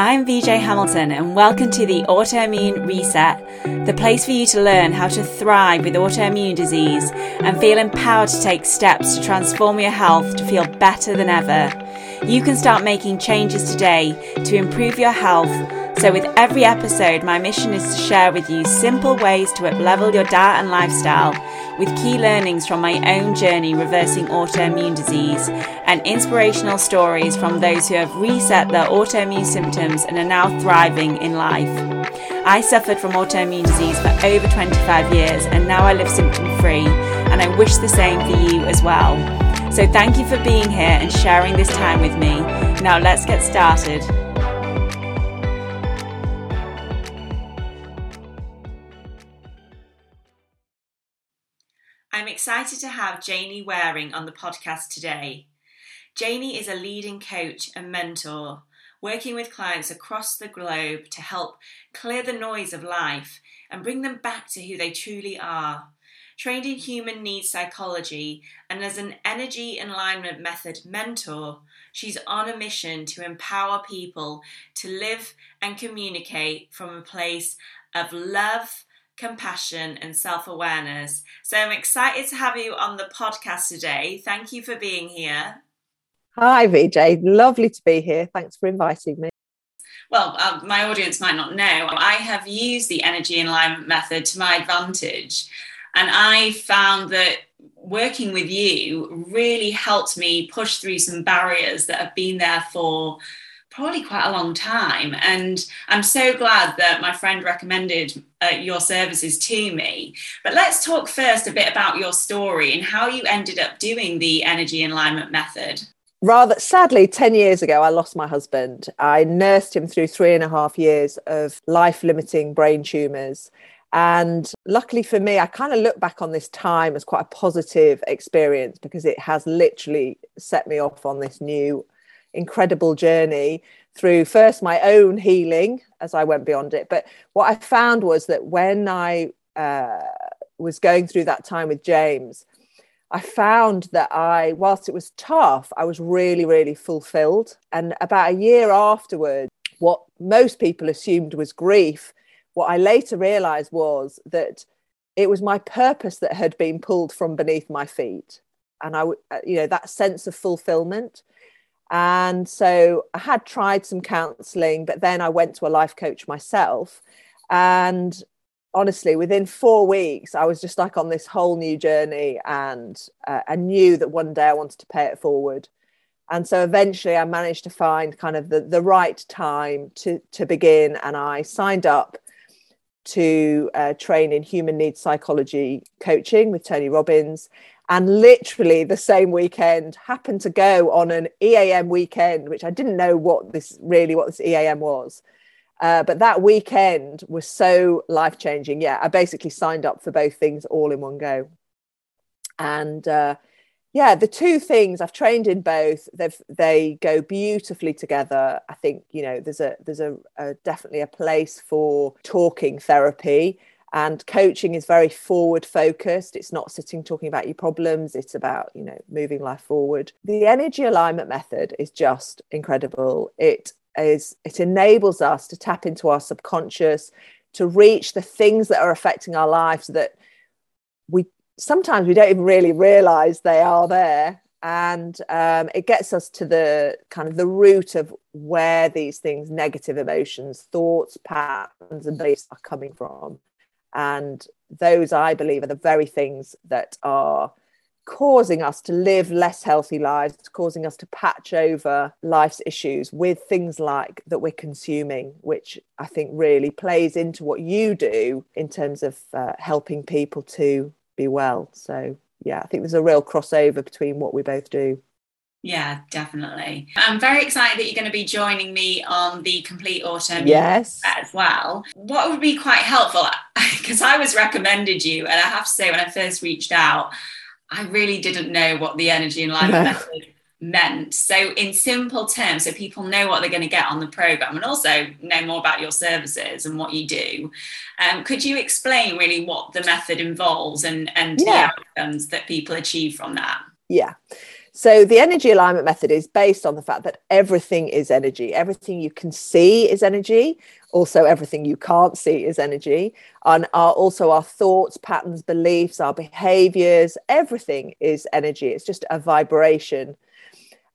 I'm VJ Hamilton, and welcome to the Autoimmune Reset, the place for you to learn how to thrive with autoimmune disease and feel empowered to take steps to transform your health to feel better than ever. You can start making changes today to improve your health. So, with every episode, my mission is to share with you simple ways to uplevel your diet and lifestyle with key learnings from my own journey reversing autoimmune disease and inspirational stories from those who have reset their autoimmune symptoms and are now thriving in life. I suffered from autoimmune disease for over 25 years and now I live symptom free, and I wish the same for you as well. So, thank you for being here and sharing this time with me. Now, let's get started. I'm excited to have Janie Waring on the podcast today. Janie is a leading coach and mentor, working with clients across the globe to help clear the noise of life and bring them back to who they truly are. Trained in human needs psychology and as an energy alignment method mentor, she's on a mission to empower people to live and communicate from a place of love compassion, and self awareness. So I'm excited to have you on the podcast today. Thank you for being here. Hi, VJ. Lovely to be here. Thanks for inviting me. Well, uh, my audience might not know, I have used the energy alignment method to my advantage. And I found that working with you really helped me push through some barriers that have been there for probably quite a long time. And I'm so glad that my friend recommended uh, your services to me. But let's talk first a bit about your story and how you ended up doing the energy alignment method. Rather sadly, 10 years ago, I lost my husband. I nursed him through three and a half years of life limiting brain tumours. And luckily for me, I kind of look back on this time as quite a positive experience because it has literally set me off on this new incredible journey through first my own healing as I went beyond it. But what I found was that when I uh, was going through that time with James, I found that I, whilst it was tough, I was really, really fulfilled. And about a year afterwards, what most people assumed was grief, what I later realized was that it was my purpose that had been pulled from beneath my feet. And I, uh, you know, that sense of fulfillment. And so I had tried some counseling, but then I went to a life coach myself. And honestly, within four weeks, I was just like on this whole new journey. And uh, I knew that one day I wanted to pay it forward. And so eventually I managed to find kind of the, the right time to, to begin. And I signed up to uh, train in human needs psychology coaching with Tony Robbins and literally the same weekend happened to go on an EAM weekend, which I didn't know what this really what this EAM was. Uh, but that weekend was so life changing. Yeah, I basically signed up for both things all in one go. And uh, yeah, the two things I've trained in both. They they go beautifully together. I think you know there's a there's a, a definitely a place for talking therapy and coaching is very forward focused. It's not sitting talking about your problems. It's about you know moving life forward. The energy alignment method is just incredible. It is it enables us to tap into our subconscious to reach the things that are affecting our lives that we sometimes we don't even really realize they are there. And um, it gets us to the kind of the root of where these things negative emotions thoughts patterns and beliefs are coming from and those, I believe, are the very things that are causing us to live less healthy lives, causing us to patch over life's issues with things like that we're consuming, which I think really plays into what you do in terms of uh, helping people to be well. So, yeah, I think there's a real crossover between what we both do. Yeah, definitely. I'm very excited that you're going to be joining me on the complete Autoimmune Reset. as well. What would be quite helpful, because I was recommended you, and I have to say, when I first reached out, I really didn't know what the energy alignment no. method meant. So, in simple terms, so people know what they're going to get on the program and also know more about your services and what you do. Um, could you explain really what the method involves and, and yeah. the outcomes that people achieve from that? Yeah. So the energy alignment method is based on the fact that everything is energy. Everything you can see is energy. Also, everything you can't see is energy. And our, also our thoughts, patterns, beliefs, our behaviors, everything is energy. It's just a vibration.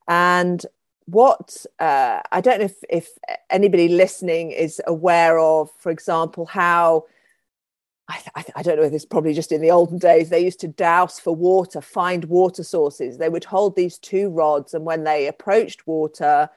And what uh, I don't know if, if anybody listening is aware of, for example, how I, th- I, don't know if it's probably just in the olden days they used to douse for water find water sources. They would hold these two rods and when they approached water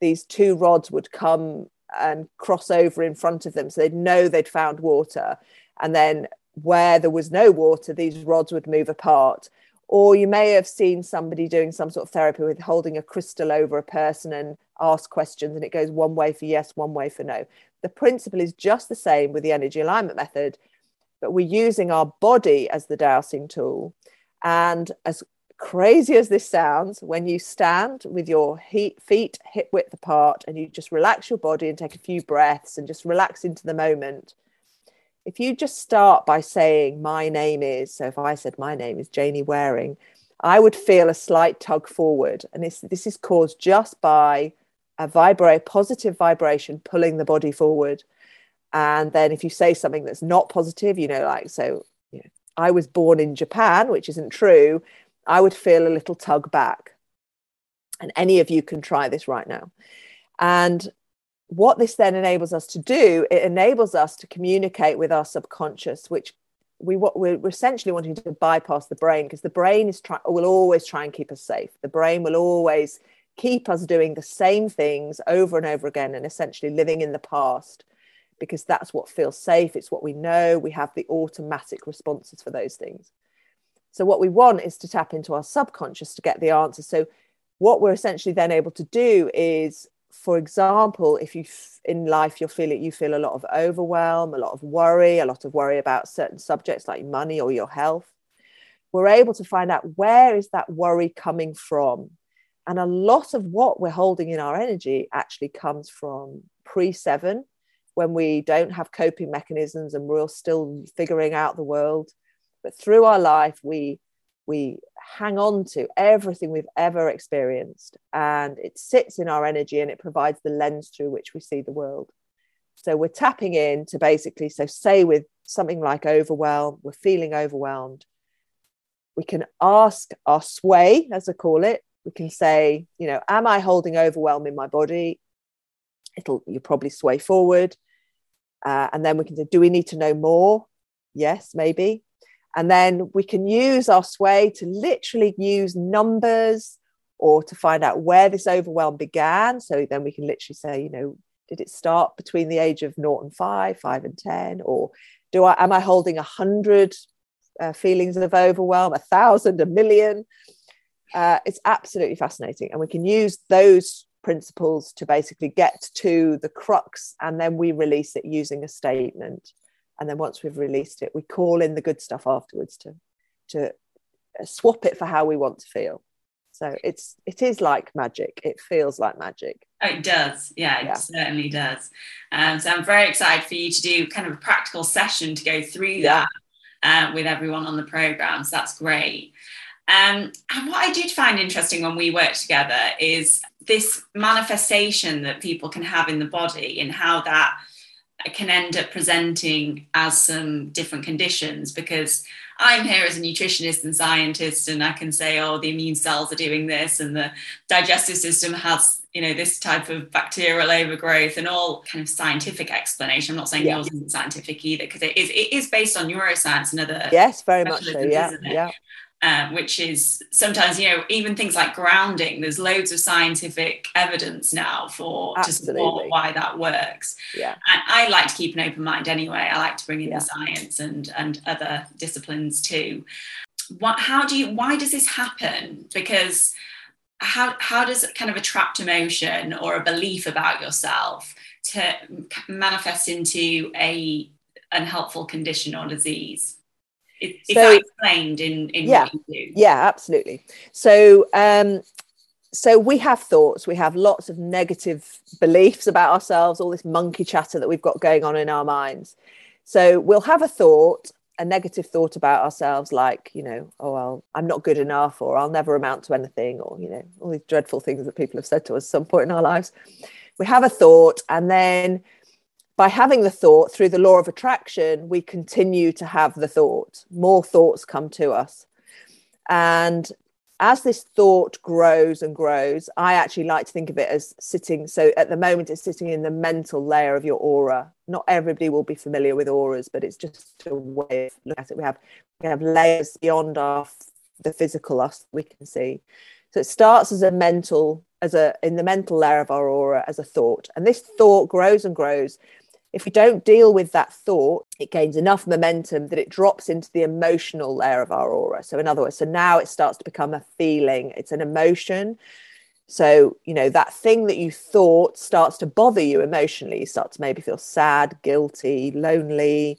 these two rods would come and cross over in front of them so they'd know they'd found water. And then where there was no water these rods would move apart. Or you may have seen somebody doing some sort of therapy with holding a crystal over a person and ask questions and it goes one way for yes one way for no. The principle is just the same with the energy alignment method but we're using our body as the dowsing tool. And as crazy as this sounds, when you stand with your feet hip width apart and you just relax your body and take a few breaths and just relax into the moment, if you just start by saying, My name is, so if I said, My name is Janie Waring, I would feel a slight tug forward. And this, this is caused just by a vibrate, positive vibration pulling the body forward and then if you say something that's not positive you know like so you know, i was born in japan which isn't true i would feel a little tug back. And any of you can try this right now. And what this then enables us to do it enables us to communicate with our subconscious which we what we're essentially wanting to bypass the brain because the brain is try will always try and keep us safe. The brain will always keep us doing the same things over and over again and essentially living in the past because that's what feels safe. It's what we know. We have the automatic responses for those things. So, what we want is to tap into our subconscious to get the answer. So, what we're essentially then able to do is, for example, if you in life you're feeling you feel a lot of overwhelm, a lot of worry, a lot of worry about certain subjects like money or your health, we're able to find out where is that worry coming from. And a lot of what we're holding in our energy actually comes from pre seven, when we don't have coping mechanisms and we're still figuring out the world. But through our life, we we hang on to everything we've ever experienced and it sits in our energy and it provides the lens through which we see the world. So we're tapping in to basically so say with something like overwhelm we're feeling overwhelmed we can ask our sway as i call it. We can say you know am i holding overwhelm in my body? It'll you probably sway forward uh, and then we can say, do we need to know more? Yes, maybe. And then we can use our sway to literally use numbers or to find out where this overwhelm began. So then we can literally say, you know, did it start between the age of 0 and 5, 5 and 10? Or do I am I holding a hundred uh, feelings of overwhelm, a thousand, a million? Uh, it's absolutely fascinating. And we can use those principles to basically get to the crux and then we release it using a statement. And then once we've released it we call in the good stuff afterwards to to swap it for how we want to feel. So it's it is like magic. It feels like magic. Oh, it does. Yeah it yeah. certainly does. Um, so i'm very excited for you to do kind of a practical session to go through yeah. that uh, with everyone on the program. So that's great um, and what I did find interesting when we worked together is this manifestation that people can have in the body and how that can end up presenting as some different conditions because I'm here as a nutritionist and scientist and I can say oh the immune cells are doing this and the digestive system has you know this type of bacterial overgrowth and all kind of scientific explanation. I'm not saying yeah. yours isn't scientific either because it is it is based on neuroscience and other yes very much so. Yeah yeah um, which is sometimes you know even things like grounding there's loads of scientific evidence now for Absolutely. to support why that works. Yeah. And i like to keep an open mind anyway. I like to bring in yeah. the science and and other disciplines too. What how do you why does this happen? Because how how does kind of a trapped emotion or a belief about yourself to manifest into a unhelpful condition or disease is, is so, that explained in, in yeah, Yeah, absolutely. So um, so we have thoughts, we have lots of negative beliefs about ourselves, all this monkey chatter that we've got going on in our minds. So we'll have a thought a negative thought about ourselves, like, you know, oh, well, I'm not good enough, or I'll never amount to anything, or, you know, all these dreadful things that people have said to us at some point in our lives. We have a thought, and then by having the thought through the law of attraction, we continue to have the thought. More thoughts come to us. And as this thought grows and grows, I actually like to think of it as sitting. So at the moment, it's sitting in the mental layer of your aura. Not everybody will be familiar with auras, but it's just a way of looking at it. We have we have layers beyond our the physical us we can see. So it starts as a mental, as a in the mental layer of our aura as a thought, and this thought grows and grows if we don't deal with that thought, it gains enough momentum that it drops into the emotional layer of our aura. So, in other words, so now it starts to become a feeling, it's an emotion. So, you know, that thing that you thought starts to bother you emotionally. You start to maybe feel sad, guilty, lonely,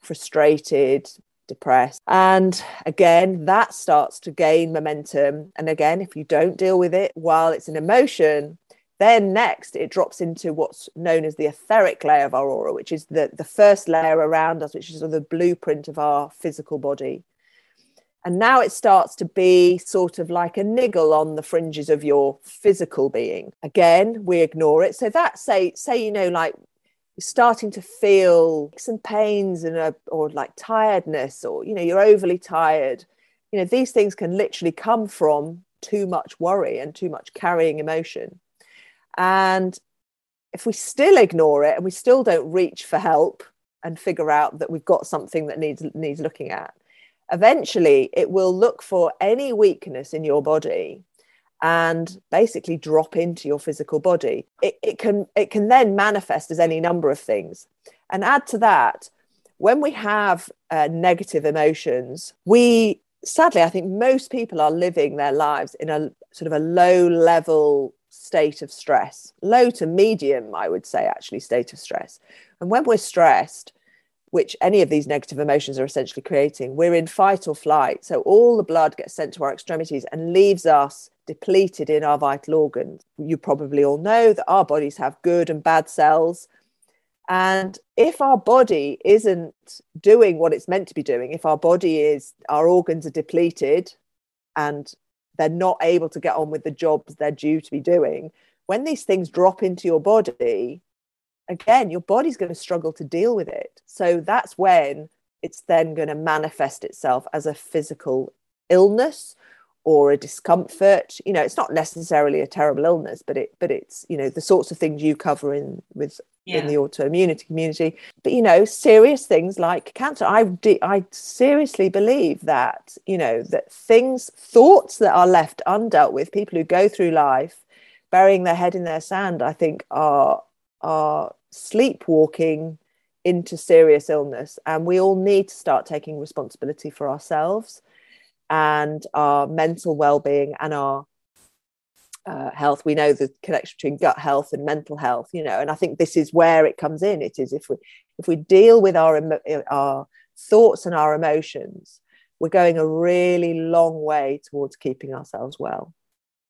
frustrated, depressed. And again, that starts to gain momentum. And again, if you don't deal with it while it's an emotion, then next, it drops into what's known as the etheric layer of our aura, which is the, the first layer around us, which is sort of the blueprint of our physical body. And now it starts to be sort of like a niggle on the fringes of your physical being. Again, we ignore it. So that say, say, you know, like you're starting to feel some pains and a, or like tiredness, or you know, you're overly tired. You know, these things can literally come from too much worry and too much carrying emotion. And if we still ignore it and we still don't reach for help and figure out that we've got something that needs needs looking at, eventually it will look for any weakness in your body and basically drop into your physical body. It, it can it can then manifest as any number of things. And add to that, when we have uh, negative emotions, we sadly, I think most people are living their lives in a sort of a low level state of stress, low to medium, I would say, actually, state of stress. And when we're stressed, which any of these negative emotions are essentially creating, we're in fight or flight. So all the blood gets sent to our extremities and leaves us depleted in our vital organs. You probably all know that our bodies have good and bad cells. And if our body isn't doing what it's meant to be doing, if our body is, our organs are depleted and they're not able to get on with the jobs they're due to be doing when these things drop into your body again your body's going to struggle to deal with it. So that's when it's then going to manifest itself as a physical illness or a discomfort. You know it's not necessarily a terrible illness but it but it's you know the sorts of things you cover in with yeah. in the autoimmunity community but you know serious things like cancer i i seriously believe that you know that things thoughts that are left undealt with people who go through life burying their head in their sand i think are are sleepwalking into serious illness and we all need to start taking responsibility for ourselves and our mental well-being and our uh, health we know the connection between gut health and mental health you know and i think this is where it comes in. It is if we if we deal with our our thoughts and our emotions we're going a really long way towards keeping ourselves well.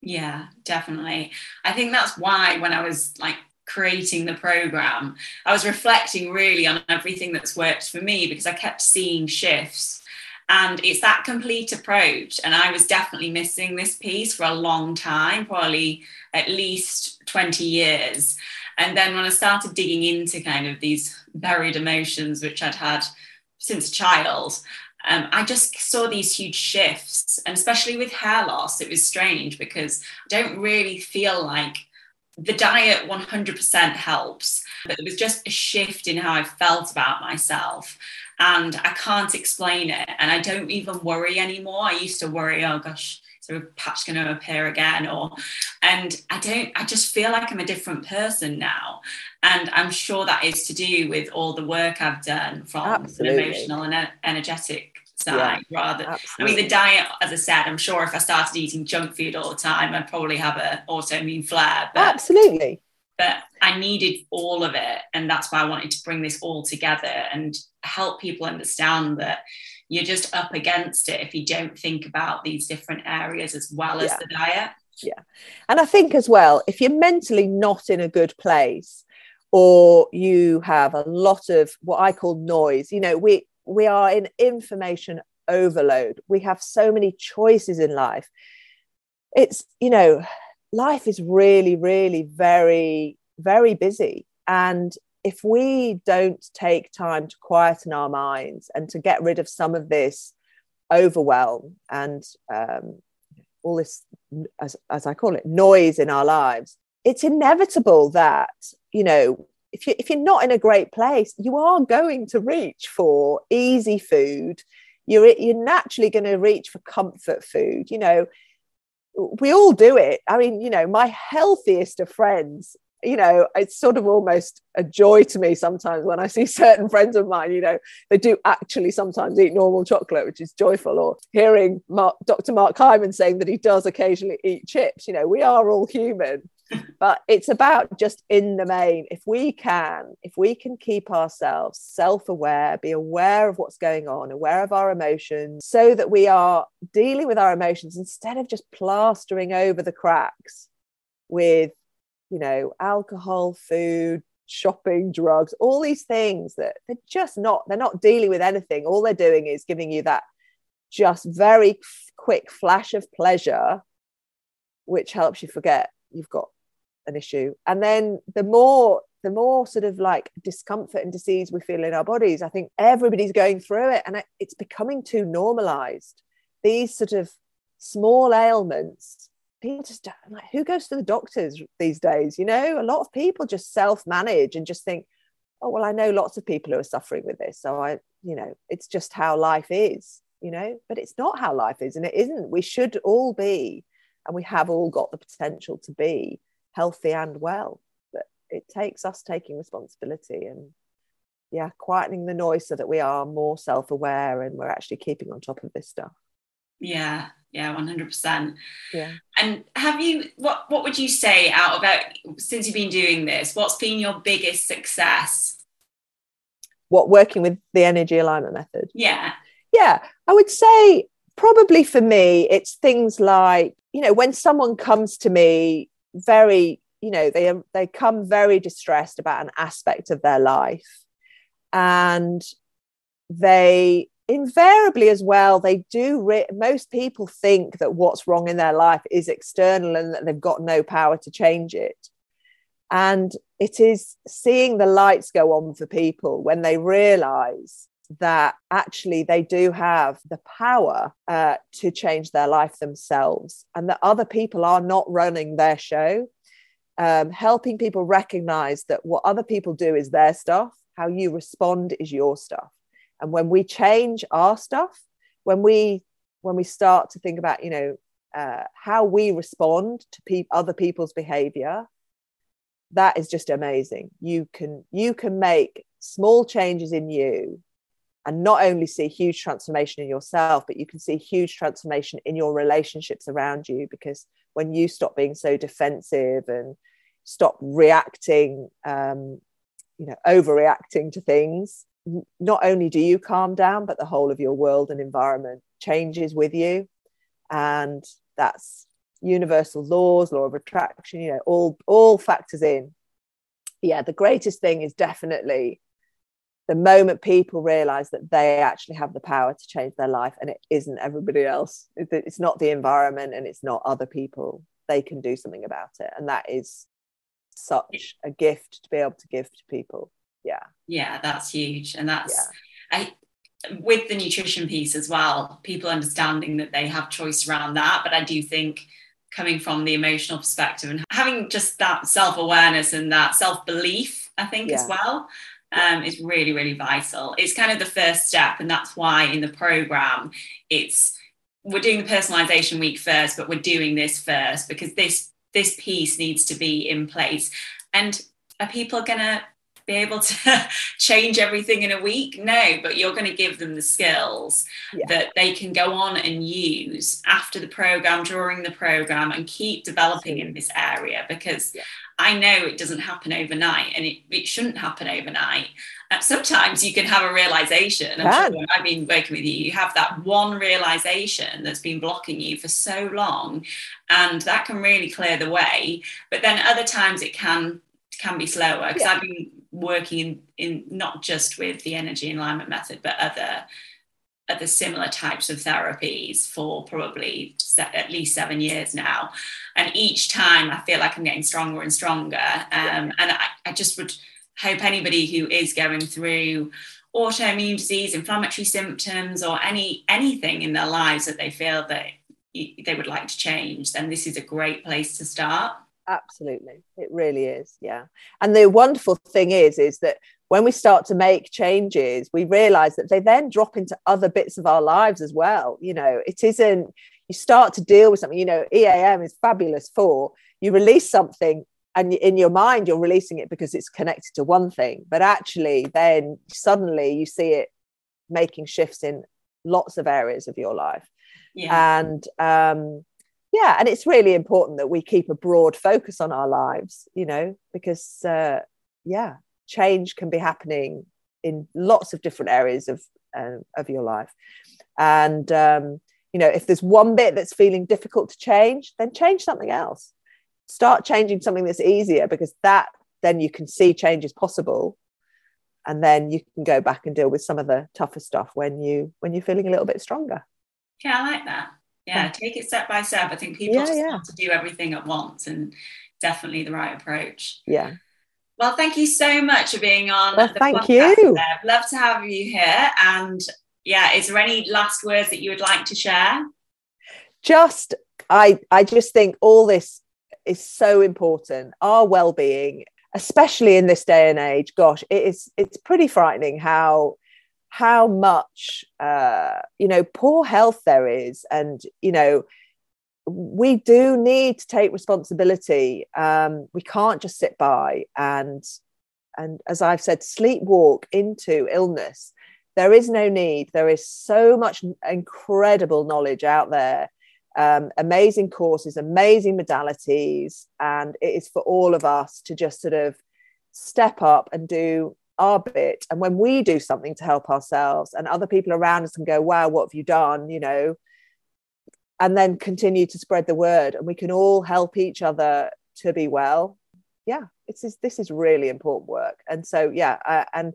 Yeah definitely. I think that's why when i was like creating the program i was reflecting really on everything that's worked for me because i kept seeing shifts and it's that complete approach. And I was definitely missing this piece for a long time, probably at least 20 years. And then when I started digging into kind of these buried emotions, which I'd had since child, um, I just saw these huge shifts. And especially with hair loss, it was strange because I don't really feel like the diet 100% helps, but it was just a shift in how I felt about myself and I can't explain it. And I don't even worry anymore. I used to worry, oh gosh, is there a patch going to appear again? Or, and I don't, I just feel like I'm a different person now. And I'm sure that is to do with all the work I've done from Absolutely. an emotional and energetic side yeah, rather absolutely. i mean the diet as i said i'm sure if i started eating junk food all the time i'd probably have an autoimmune flare but absolutely but I needed all of it. And that's why I wanted to bring this all together and help people understand that you're just up against it if you don't think about these different areas as well yeah. as the diet. Yeah. And I think as well, if you're mentally not in a good place, or you have a lot of what I call noise, you know, we we are in information overload. We have so many choices in life. It's, you know, life is really, really very, very busy. And if we don't take time to quieten our minds and to get rid of some of this overwhelm and um, all this, as, as I call it, noise in our lives, it's inevitable that, you know, if, you, if you're not in a great place, you are going to reach for easy food. You're, you're naturally going to reach for comfort food. You know, we all do it. I mean, you know, my healthiest of friends you know, it's sort of almost a joy to me sometimes when I see certain friends of mine, you know, they do actually sometimes eat normal chocolate, which is joyful, or hearing Mark, Dr. Mark Hyman saying that he does occasionally eat chips. You know, we are all human, but it's about just in the main, if we can, if we can keep ourselves self aware, be aware of what's going on, aware of our emotions, so that we are dealing with our emotions instead of just plastering over the cracks with you know, alcohol, food, shopping, drugs, all these things that they're just not, they're not dealing with anything. All they're doing is giving you that just very quick flash of pleasure, which helps you forget you've got an issue. And then the more, the more sort of like discomfort and disease we feel in our bodies, I think everybody's going through it and it's becoming too normalized. These sort of small ailments people just like who goes to the doctors these days you know a lot of people just self-manage and just think oh well i know lots of people who are suffering with this so i you know it's just how life is you know but it's not how life is and it isn't we should all be and we have all got the potential to be healthy and well but it takes us taking responsibility and yeah quietening the noise so that we are more self-aware and we're actually keeping on top of this stuff. Yeah yeah 100% yeah. And have you what what would you say out about since you've been doing this what's been your biggest success? What working with the energy alignment method? Yeah. Yeah i would say probably for me it's things like you know when someone comes to me very you know they they come very distressed about an aspect of their life. And they invariably as well they do re- most people think that what's wrong in their life is external and that they've got no power to change it. And it is seeing the lights go on for people when they realize that actually they do have the power uh, to change their life themselves and that other people are not running their show. Um, helping people recognize that what other people do is their stuff how you respond is your stuff. And when we change our stuff when we when we start to think about you know uh, how we respond to pe- other people's behavior that is just amazing. You can you can make small changes in you and not only see huge transformation in yourself but you can see huge transformation in your relationships around you because when you stop being so defensive and stop reacting um, you know overreacting to things not only do you calm down, but the whole of your world and environment changes with you. And that's universal laws, law of attraction, you know, all all factors in. Yeah, the greatest thing is definitely the moment people realize that they actually have the power to change their life and it isn't everybody else. It's not the environment and it's not other people. They can do something about it. And that is such a gift to be able to give to people yeah yeah that's huge and that's yeah. i with the nutrition piece as well people understanding that they have choice around that but i do think coming from the emotional perspective and having just that self-awareness and that self-belief i think yeah. as well um, is really really vital it's kind of the first step and that's why in the program it's we're doing the personalization week first but we're doing this first because this this piece needs to be in place and are people gonna be able to change everything in a week. No, but you're going to give them the skills yeah. that they can go on and use after the program, during the program, and keep developing in this area because yeah. I know it doesn't happen overnight and it, it shouldn't happen overnight. Uh, sometimes you can have a realization. I'm sure I've been working with you, you have that one realization that's been blocking you for so long, and that can really clear the way. But then other times it can can be slower because yeah. I've been working in, in not just with the energy alignment method, but other other similar types of therapies for probably at least seven years now. And each time I feel like I'm getting stronger and stronger. Um, and I, I just would hope anybody who is going through autoimmune disease, inflammatory symptoms, or any anything in their lives that they feel that they would like to change, then this is a great place to start. Absolutely, it really is. Yeah, and the wonderful thing is, is that when we start to make changes, we realize that they then drop into other bits of our lives as well. You know, it isn't. You start to deal with something. You know, EAM is fabulous for you release something and in your mind you're releasing it because it's connected to one thing but actually then suddenly you see it making shifts in lots of areas of your life yeah. and um yeah and it's really important that we keep a broad focus on our lives you know because uh yeah change can be happening in lots of different areas of uh, of your life. And um you know if there's one bit that's feeling difficult to change then change something else. Start changing something that's easier because that then you can see change is possible. And then you can go back and deal with some of the tougher stuff when you when you're feeling a little bit stronger. Yeah i like that. Yeah, yeah. take it step by step. I think people yeah, just yeah. want to do everything at once and definitely the right approach. Yeah well thank you so much for being on well, thank you. I'd love to have you here. And yeah is there any last words that you would like to share? Just i i just think all this is so important. Our well-being, especially in this day and age, gosh, it is it's pretty frightening how how much uh, you know poor health there is, and you know we do need to take responsibility. Um, we can't just sit by and and as I've said, sleepwalk into illness. There is no need. There is so much incredible knowledge out there um, amazing courses, amazing modalities, and it is for all of us to just sort of step up and do our bit. And when we do something to help ourselves, and other people around us can go, "Wow, what have you done?" You know, and then continue to spread the word, and we can all help each other to be well. Yeah, it's this is really important work, and so yeah, uh, and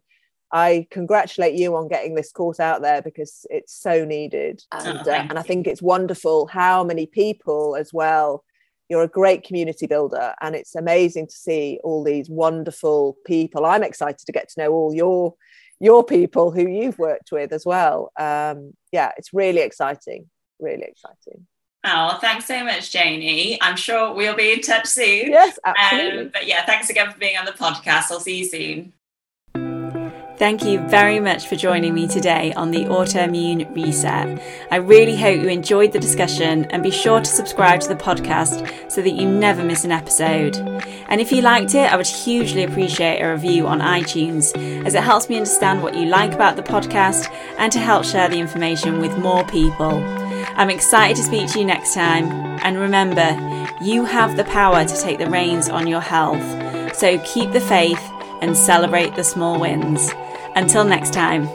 I congratulate you on getting this course out there because it's so needed. Oh, and, oh, uh, and I think it's wonderful how many people as well. You're a great community builder, and it's amazing to see all these wonderful people. I'm excited to get to know all your your people who you've worked with as well. Um, yeah, it's really exciting, really exciting. Oh, thanks so much, Janie. I'm sure we'll be in touch soon. Yes, absolutely. Um, but yeah, thanks again for being on the podcast. I'll see you soon. Thank you very much for joining me today on the Autoimmune Reset. I really hope you enjoyed the discussion and be sure to subscribe to the podcast so that you never miss an episode. And if you liked it, I would hugely appreciate a review on iTunes as it helps me understand what you like about the podcast and to help share the information with more people. I'm excited to speak to you next time. And remember, you have the power to take the reins on your health. So keep the faith and celebrate the small wins. Until next time.